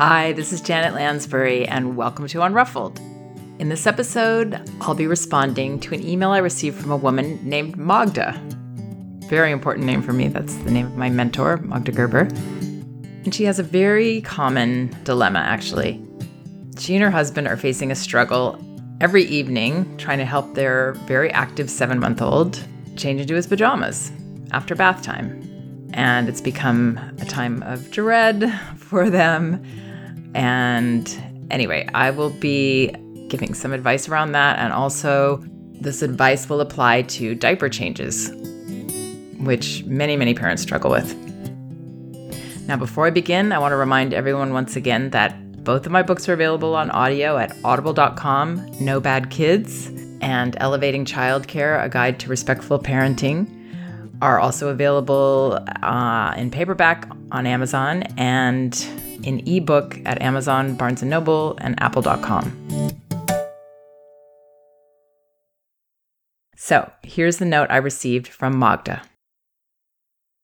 Hi, this is Janet Lansbury, and welcome to Unruffled. In this episode, I'll be responding to an email I received from a woman named Magda. Very important name for me. That's the name of my mentor, Magda Gerber. And she has a very common dilemma, actually. She and her husband are facing a struggle every evening trying to help their very active seven month old change into his pajamas after bath time. And it's become a time of dread for them. And anyway, I will be giving some advice around that. And also, this advice will apply to diaper changes, which many, many parents struggle with. Now, before I begin, I want to remind everyone once again that both of my books are available on audio at audible.com No Bad Kids and Elevating Childcare A Guide to Respectful Parenting are also available uh, in paperback on Amazon and in ebook at Amazon, Barnes & Noble, and apple.com. So, here's the note I received from Magda.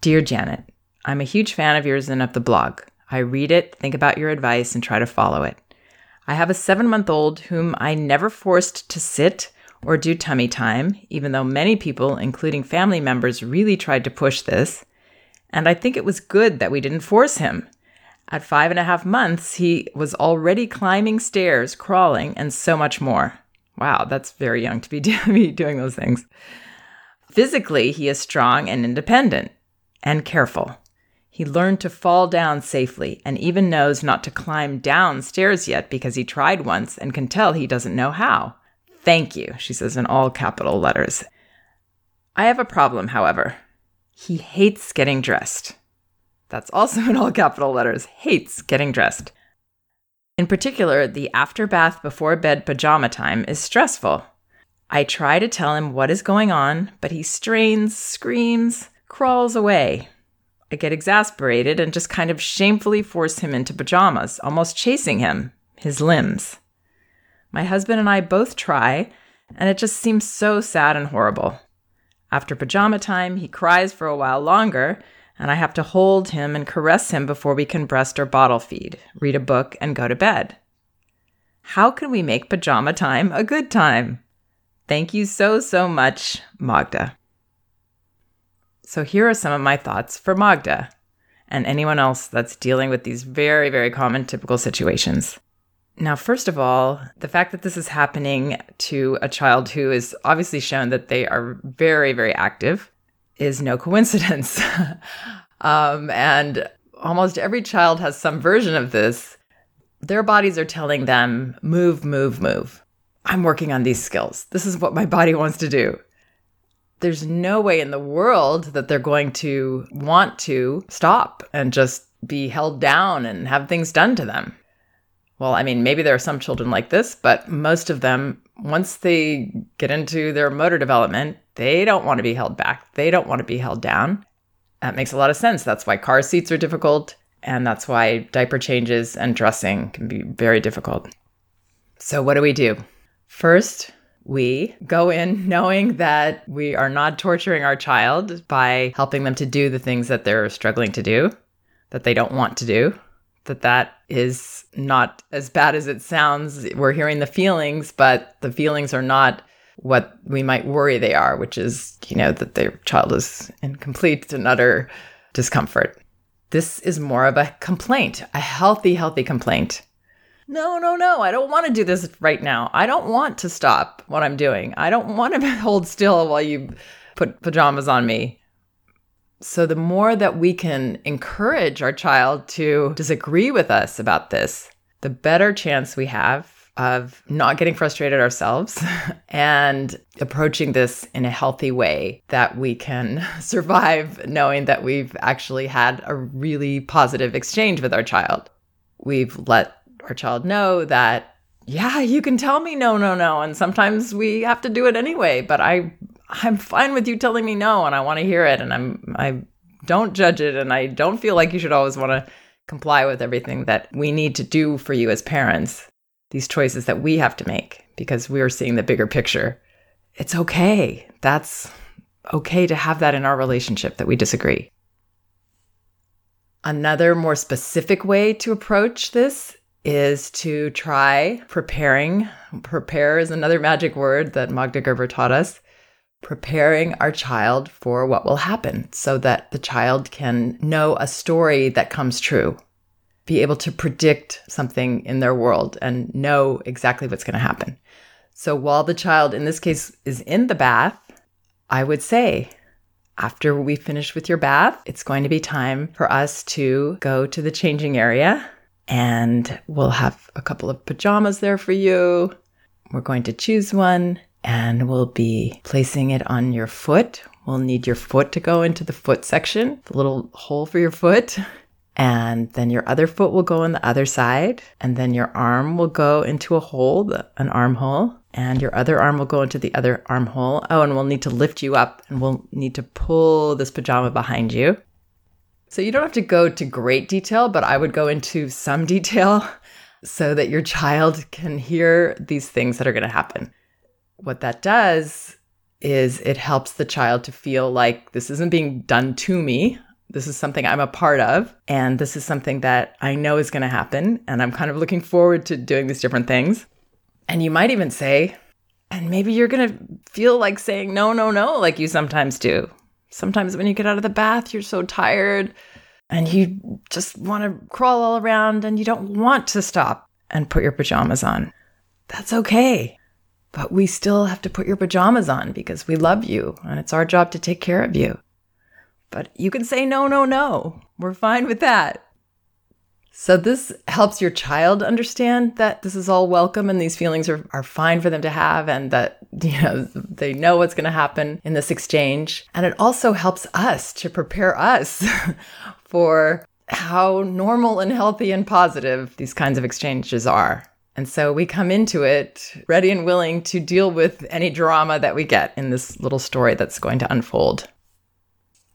Dear Janet, I'm a huge fan of yours and of the blog. I read it, think about your advice, and try to follow it. I have a seven month old whom I never forced to sit or do tummy time, even though many people, including family members, really tried to push this. And I think it was good that we didn't force him. At five and a half months, he was already climbing stairs, crawling, and so much more. Wow, that's very young to be, doing those things. Physically, he is strong and independent and careful. He learned to fall down safely and even knows not to climb down stairs yet because he tried once and can tell he doesn't know how. Thank you, she says in all capital letters. I have a problem, however. He hates getting dressed. That's also in all capital letters, hates getting dressed. In particular, the after bath before bed pajama time is stressful. I try to tell him what is going on, but he strains, screams, crawls away. I get exasperated and just kind of shamefully force him into pajamas, almost chasing him, his limbs. My husband and I both try, and it just seems so sad and horrible. After pajama time, he cries for a while longer, and I have to hold him and caress him before we can breast or bottle feed, read a book, and go to bed. How can we make pajama time a good time? Thank you so, so much, Magda. So, here are some of my thoughts for Magda and anyone else that's dealing with these very, very common typical situations. Now, first of all, the fact that this is happening to a child who is obviously shown that they are very, very active is no coincidence. um, and almost every child has some version of this. Their bodies are telling them, move, move, move. I'm working on these skills. This is what my body wants to do. There's no way in the world that they're going to want to stop and just be held down and have things done to them. Well, I mean, maybe there are some children like this, but most of them, once they get into their motor development, they don't want to be held back. They don't want to be held down. That makes a lot of sense. That's why car seats are difficult. And that's why diaper changes and dressing can be very difficult. So, what do we do? First, we go in knowing that we are not torturing our child by helping them to do the things that they're struggling to do, that they don't want to do, that that is not as bad as it sounds. We're hearing the feelings, but the feelings are not what we might worry they are, which is, you know, that their child is in complete and utter discomfort. This is more of a complaint, a healthy, healthy complaint. No, no, no, I don't want to do this right now. I don't want to stop what I'm doing. I don't want to hold still while you put pajamas on me. So, the more that we can encourage our child to disagree with us about this, the better chance we have of not getting frustrated ourselves and approaching this in a healthy way that we can survive knowing that we've actually had a really positive exchange with our child. We've let our child know that, yeah, you can tell me no, no, no. And sometimes we have to do it anyway, but I, I'm fine with you telling me no and I want to hear it and I'm, I don't judge it and I don't feel like you should always want to comply with everything that we need to do for you as parents these choices that we have to make because we are seeing the bigger picture. It's okay. That's okay to have that in our relationship that we disagree. Another more specific way to approach this is to try preparing. Prepare is another magic word that Magda Gerber taught us. Preparing our child for what will happen so that the child can know a story that comes true, be able to predict something in their world and know exactly what's going to happen. So while the child, in this case, is in the bath, I would say, after we finish with your bath, it's going to be time for us to go to the changing area and we'll have a couple of pajamas there for you. We're going to choose one and we'll be placing it on your foot. We'll need your foot to go into the foot section, the little hole for your foot. And then your other foot will go on the other side. And then your arm will go into a hole, an armhole. And your other arm will go into the other armhole. Oh, and we'll need to lift you up and we'll need to pull this pajama behind you. So you don't have to go to great detail, but I would go into some detail so that your child can hear these things that are going to happen. What that does is it helps the child to feel like this isn't being done to me. This is something I'm a part of, and this is something that I know is going to happen. And I'm kind of looking forward to doing these different things. And you might even say, and maybe you're going to feel like saying no, no, no, like you sometimes do. Sometimes when you get out of the bath, you're so tired and you just want to crawl all around and you don't want to stop and put your pajamas on. That's okay. But we still have to put your pajamas on because we love you and it's our job to take care of you. But you can say no, no, no. We're fine with that. So, this helps your child understand that this is all welcome and these feelings are, are fine for them to have, and that, you know, they know what's going to happen in this exchange. And it also helps us to prepare us for how normal and healthy and positive these kinds of exchanges are. And so we come into it ready and willing to deal with any drama that we get in this little story that's going to unfold.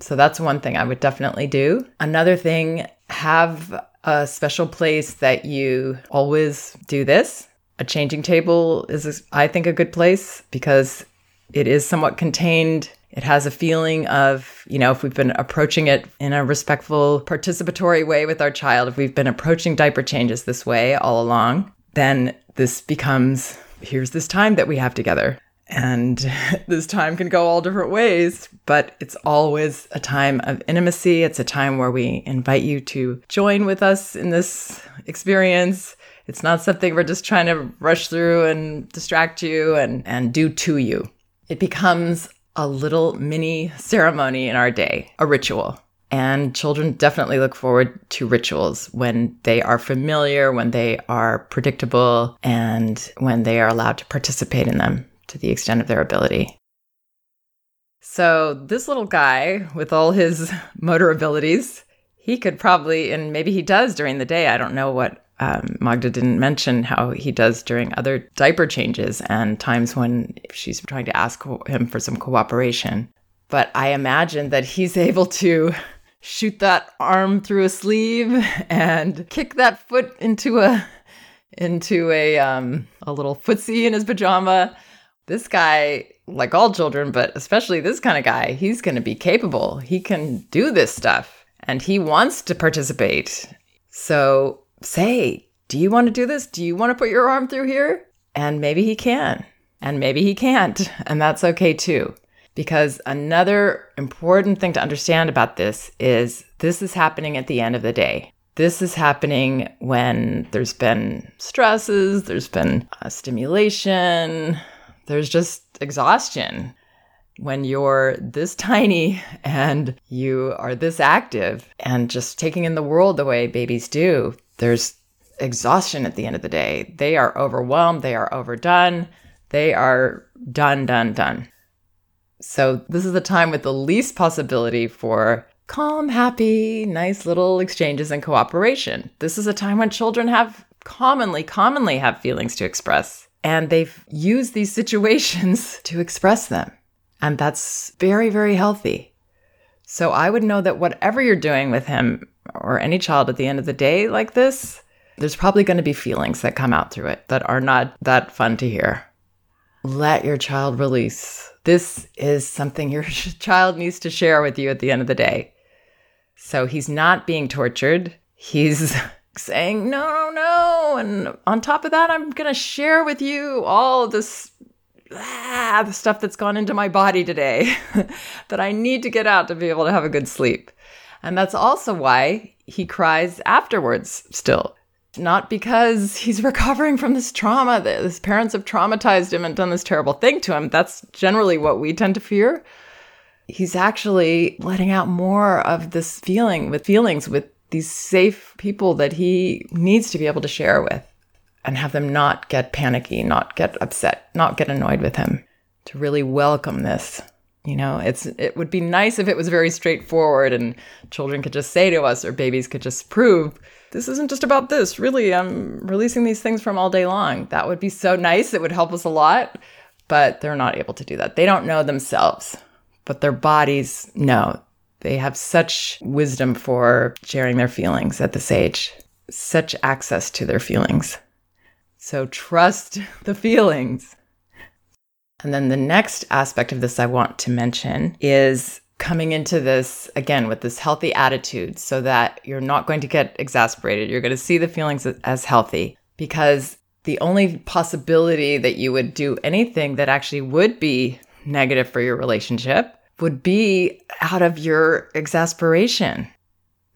So that's one thing I would definitely do. Another thing, have a special place that you always do this. A changing table is, I think, a good place because it is somewhat contained. It has a feeling of, you know, if we've been approaching it in a respectful, participatory way with our child, if we've been approaching diaper changes this way all along, then this becomes here's this time that we have together. And this time can go all different ways, but it's always a time of intimacy. It's a time where we invite you to join with us in this experience. It's not something we're just trying to rush through and distract you and, and do to you. It becomes a little mini ceremony in our day, a ritual. And children definitely look forward to rituals when they are familiar, when they are predictable, and when they are allowed to participate in them to the extent of their ability. So, this little guy with all his motor abilities, he could probably, and maybe he does during the day. I don't know what um, Magda didn't mention how he does during other diaper changes and times when she's trying to ask him for some cooperation. But I imagine that he's able to shoot that arm through a sleeve and kick that foot into a into a um, a little footsie in his pajama this guy, like all children, but especially this kind of guy, he's going to be capable. He can do this stuff and he wants to participate. So say, do you want to do this? Do you want to put your arm through here? And maybe he can, and maybe he can't. And that's okay too. Because another important thing to understand about this is this is happening at the end of the day. This is happening when there's been stresses, there's been uh, stimulation, there's just exhaustion when you're this tiny and you are this active and just taking in the world the way babies do. There's exhaustion at the end of the day. They are overwhelmed, they are overdone, they are done, done, done. So, this is the time with the least possibility for calm, happy, nice little exchanges and cooperation. This is a time when children have commonly, commonly have feelings to express and they've used these situations to express them. And that's very, very healthy. So I would know that whatever you're doing with him or any child at the end of the day like this, there's probably going to be feelings that come out through it that are not that fun to hear. Let your child release. This is something your child needs to share with you at the end of the day. So he's not being tortured. He's saying, no, no, no. And on top of that, I'm going to share with you all this ah, the stuff that's gone into my body today that I need to get out to be able to have a good sleep. And that's also why he cries afterwards still. Not because he's recovering from this trauma, that his parents have traumatized him and done this terrible thing to him. That's generally what we tend to fear. He's actually letting out more of this feeling with feelings with these safe people that he needs to be able to share with and have them not get panicky, not get upset, not get annoyed with him, to really welcome this. You know, it's it would be nice if it was very straightforward and children could just say to us or babies could just prove this isn't just about this. Really, I'm releasing these things from all day long. That would be so nice. It would help us a lot, but they're not able to do that. They don't know themselves, but their bodies know. They have such wisdom for sharing their feelings at this age, such access to their feelings. So trust the feelings. And then the next aspect of this I want to mention is coming into this again with this healthy attitude so that you're not going to get exasperated. You're going to see the feelings as healthy because the only possibility that you would do anything that actually would be negative for your relationship would be out of your exasperation.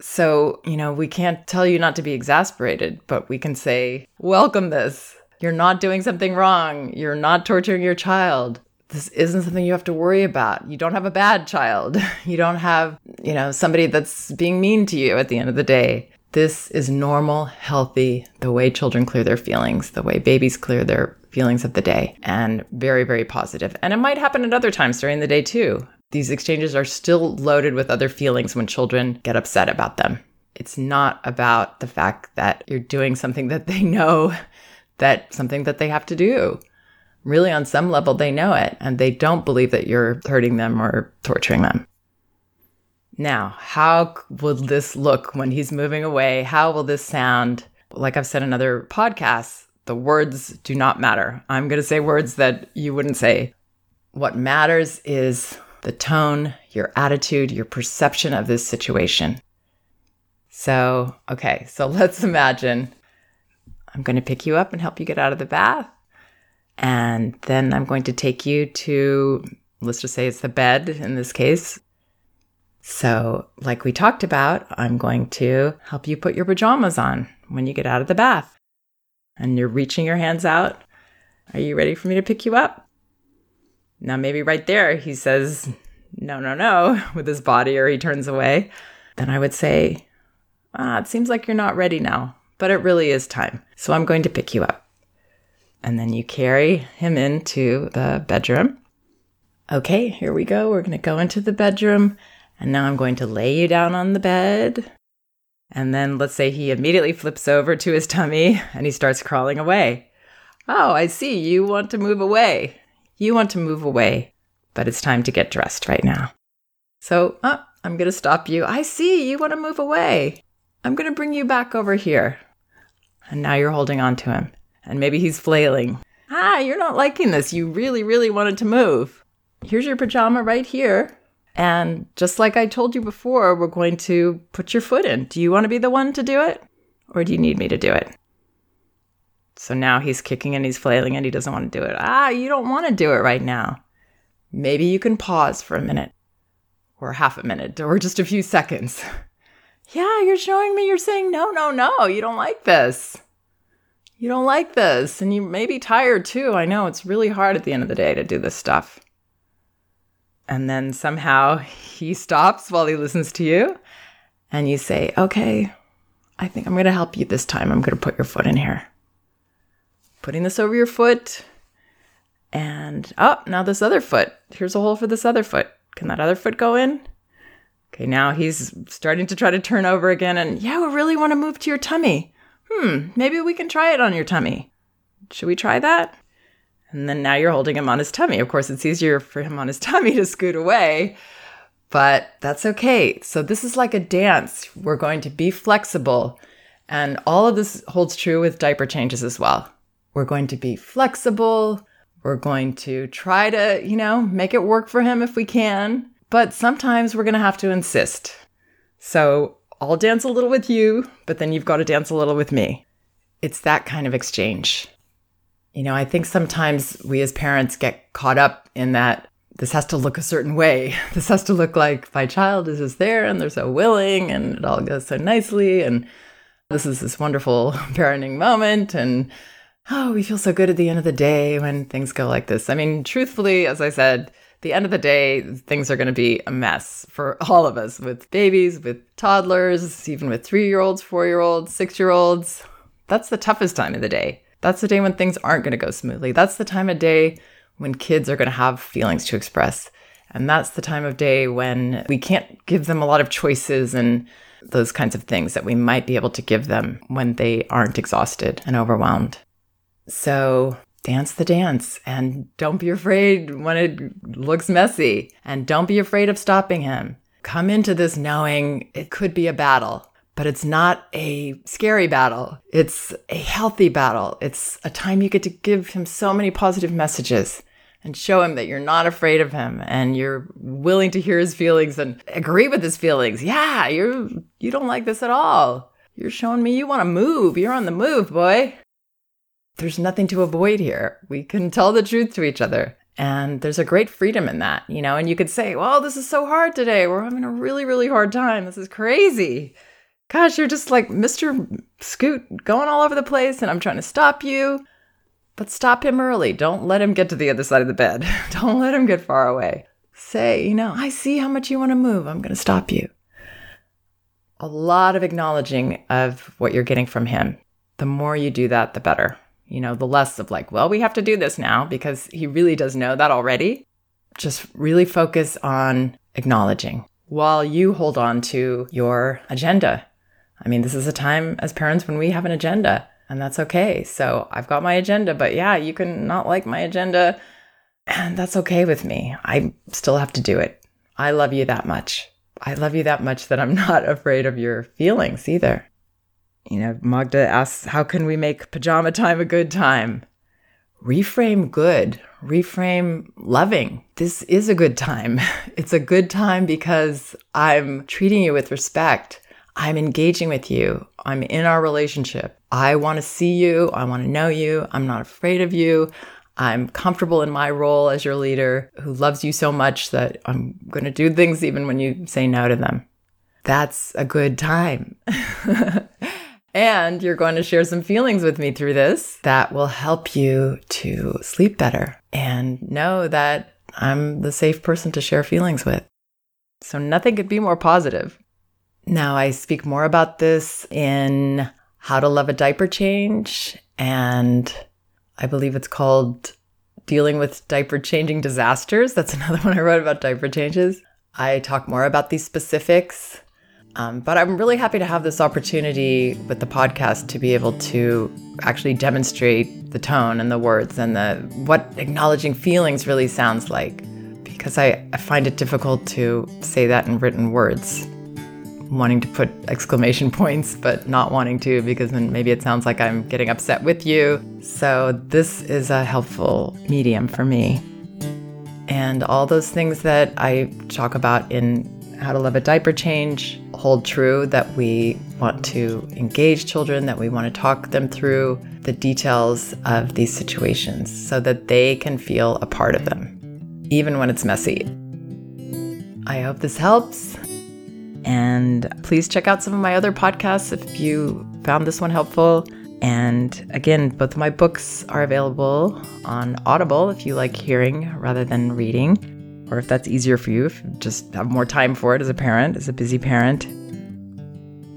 So, you know, we can't tell you not to be exasperated, but we can say, welcome this. You're not doing something wrong. You're not torturing your child. This isn't something you have to worry about. You don't have a bad child. You don't have, you know, somebody that's being mean to you at the end of the day. This is normal, healthy, the way children clear their feelings, the way babies clear their feelings of the day, and very, very positive. And it might happen at other times during the day too. These exchanges are still loaded with other feelings when children get upset about them. It's not about the fact that you're doing something that they know that something that they have to do. Really, on some level, they know it and they don't believe that you're hurting them or torturing them. Now, how will this look when he's moving away? How will this sound? Like I've said in other podcasts, the words do not matter. I'm going to say words that you wouldn't say. What matters is the tone, your attitude, your perception of this situation. So, okay, so let's imagine I'm going to pick you up and help you get out of the bath. And then I'm going to take you to, let's just say it's the bed in this case. So, like we talked about, I'm going to help you put your pajamas on when you get out of the bath. And you're reaching your hands out. Are you ready for me to pick you up? Now, maybe right there he says, no, no, no, with his body, or he turns away. Then I would say, ah, it seems like you're not ready now, but it really is time. So I'm going to pick you up. And then you carry him into the bedroom. Okay, here we go. We're going to go into the bedroom. And now I'm going to lay you down on the bed. And then let's say he immediately flips over to his tummy and he starts crawling away. Oh, I see. You want to move away. You want to move away, but it's time to get dressed right now. So, uh, I'm going to stop you. I see you want to move away. I'm going to bring you back over here. And now you're holding on to him. And maybe he's flailing. Ah, you're not liking this. You really, really wanted to move. Here's your pajama right here. And just like I told you before, we're going to put your foot in. Do you want to be the one to do it? Or do you need me to do it? So now he's kicking and he's flailing and he doesn't want to do it. Ah, you don't want to do it right now. Maybe you can pause for a minute or half a minute or just a few seconds. yeah, you're showing me you're saying, no, no, no, you don't like this. You don't like this. And you may be tired too. I know it's really hard at the end of the day to do this stuff. And then somehow he stops while he listens to you. And you say, okay, I think I'm going to help you this time. I'm going to put your foot in here putting this over your foot. And oh, now this other foot. Here's a hole for this other foot. Can that other foot go in? Okay, now he's starting to try to turn over again. And yeah, we really want to move to your tummy. Hmm, maybe we can try it on your tummy. Should we try that? And then now you're holding him on his tummy. Of course, it's easier for him on his tummy to scoot away, but that's okay. So, this is like a dance. We're going to be flexible. And all of this holds true with diaper changes as well. We're going to be flexible. We're going to try to, you know, make it work for him if we can. But sometimes we're going to have to insist. So I'll dance a little with you, but then you've got to dance a little with me. It's that kind of exchange. You know, I think sometimes we as parents get caught up in that this has to look a certain way. This has to look like my child is just there and they're so willing and it all goes so nicely. And this is this wonderful parenting moment. And oh, we feel so good at the end of the day when things go like this. I mean, truthfully, as I said, the end of the day, things are going to be a mess for all of us with babies, with toddlers, even with three year olds, four year olds, six year olds. That's the toughest time of the day. That's the day when things aren't going to go smoothly. That's the time of day when kids are going to have feelings to express. And that's the time of day when we can't give them a lot of choices and those kinds of things that we might be able to give them when they aren't exhausted and overwhelmed. So dance the dance and don't be afraid when it looks messy and don't be afraid of stopping him. Come into this knowing it could be a battle but it's not a scary battle. It's a healthy battle. It's a time you get to give him so many positive messages and show him that you're not afraid of him and you're willing to hear his feelings and agree with his feelings. Yeah, you're you don't like this at all. You're showing me you want to move. You're on the move, boy. There's nothing to avoid here. We can tell the truth to each other. And there's a great freedom in that, you know, and you could say, well, this is so hard today. We're having a really, really hard time. This is crazy gosh, you're just like Mr. Scoot going all over the place, and I'm trying to stop you. But stop him early. Don't let him get to the other side of the bed. Don't let him get far away. Say, you know, I see how much you want to move. I'm going to stop you. A lot of acknowledging of what you're getting from him. The more you do that, the better. You know, the less of like, well, we have to do this now because he really does know that already. Just really focus on acknowledging while you hold on to your agenda I mean, this is a time as parents when we have an agenda, and that's okay. So I've got my agenda, but yeah, you can not like my agenda, and that's okay with me. I still have to do it. I love you that much. I love you that much that I'm not afraid of your feelings either. You know, Magda asks, how can we make pajama time a good time? Reframe good, reframe loving. This is a good time. It's a good time because I'm treating you with respect. I'm engaging with you. I'm in our relationship. I want to see you. I want to know you. I'm not afraid of you. I'm comfortable in my role as your leader who loves you so much that I'm going to do things even when you say no to them. That's a good time. and you're going to share some feelings with me through this that will help you to sleep better and know that I'm the safe person to share feelings with. So nothing could be more positive. Now, I speak more about this in How to Love a Diaper Change, and I believe it's called Dealing with Diaper Changing Disasters. That's another one I wrote about diaper changes. I talk more about these specifics, um, but I'm really happy to have this opportunity with the podcast to be able to actually demonstrate the tone and the words and the what acknowledging feelings really sounds like because I, I find it difficult to say that in written words wanting to put exclamation points, but not wanting to because then maybe it sounds like I'm getting upset with you. So, this is a helpful medium for me. And all those things that I talk about in How to Love a Diaper Change hold true that we want to engage children, that we want to talk them through the details of these situations so that they can feel a part of them, even when it's messy. I hope this helps. And please check out some of my other podcasts if you found this one helpful. And again, both of my books are available on Audible if you like hearing rather than reading, or if that's easier for you, if you just have more time for it as a parent, as a busy parent.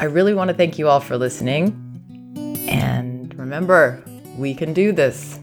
I really want to thank you all for listening. And remember, we can do this.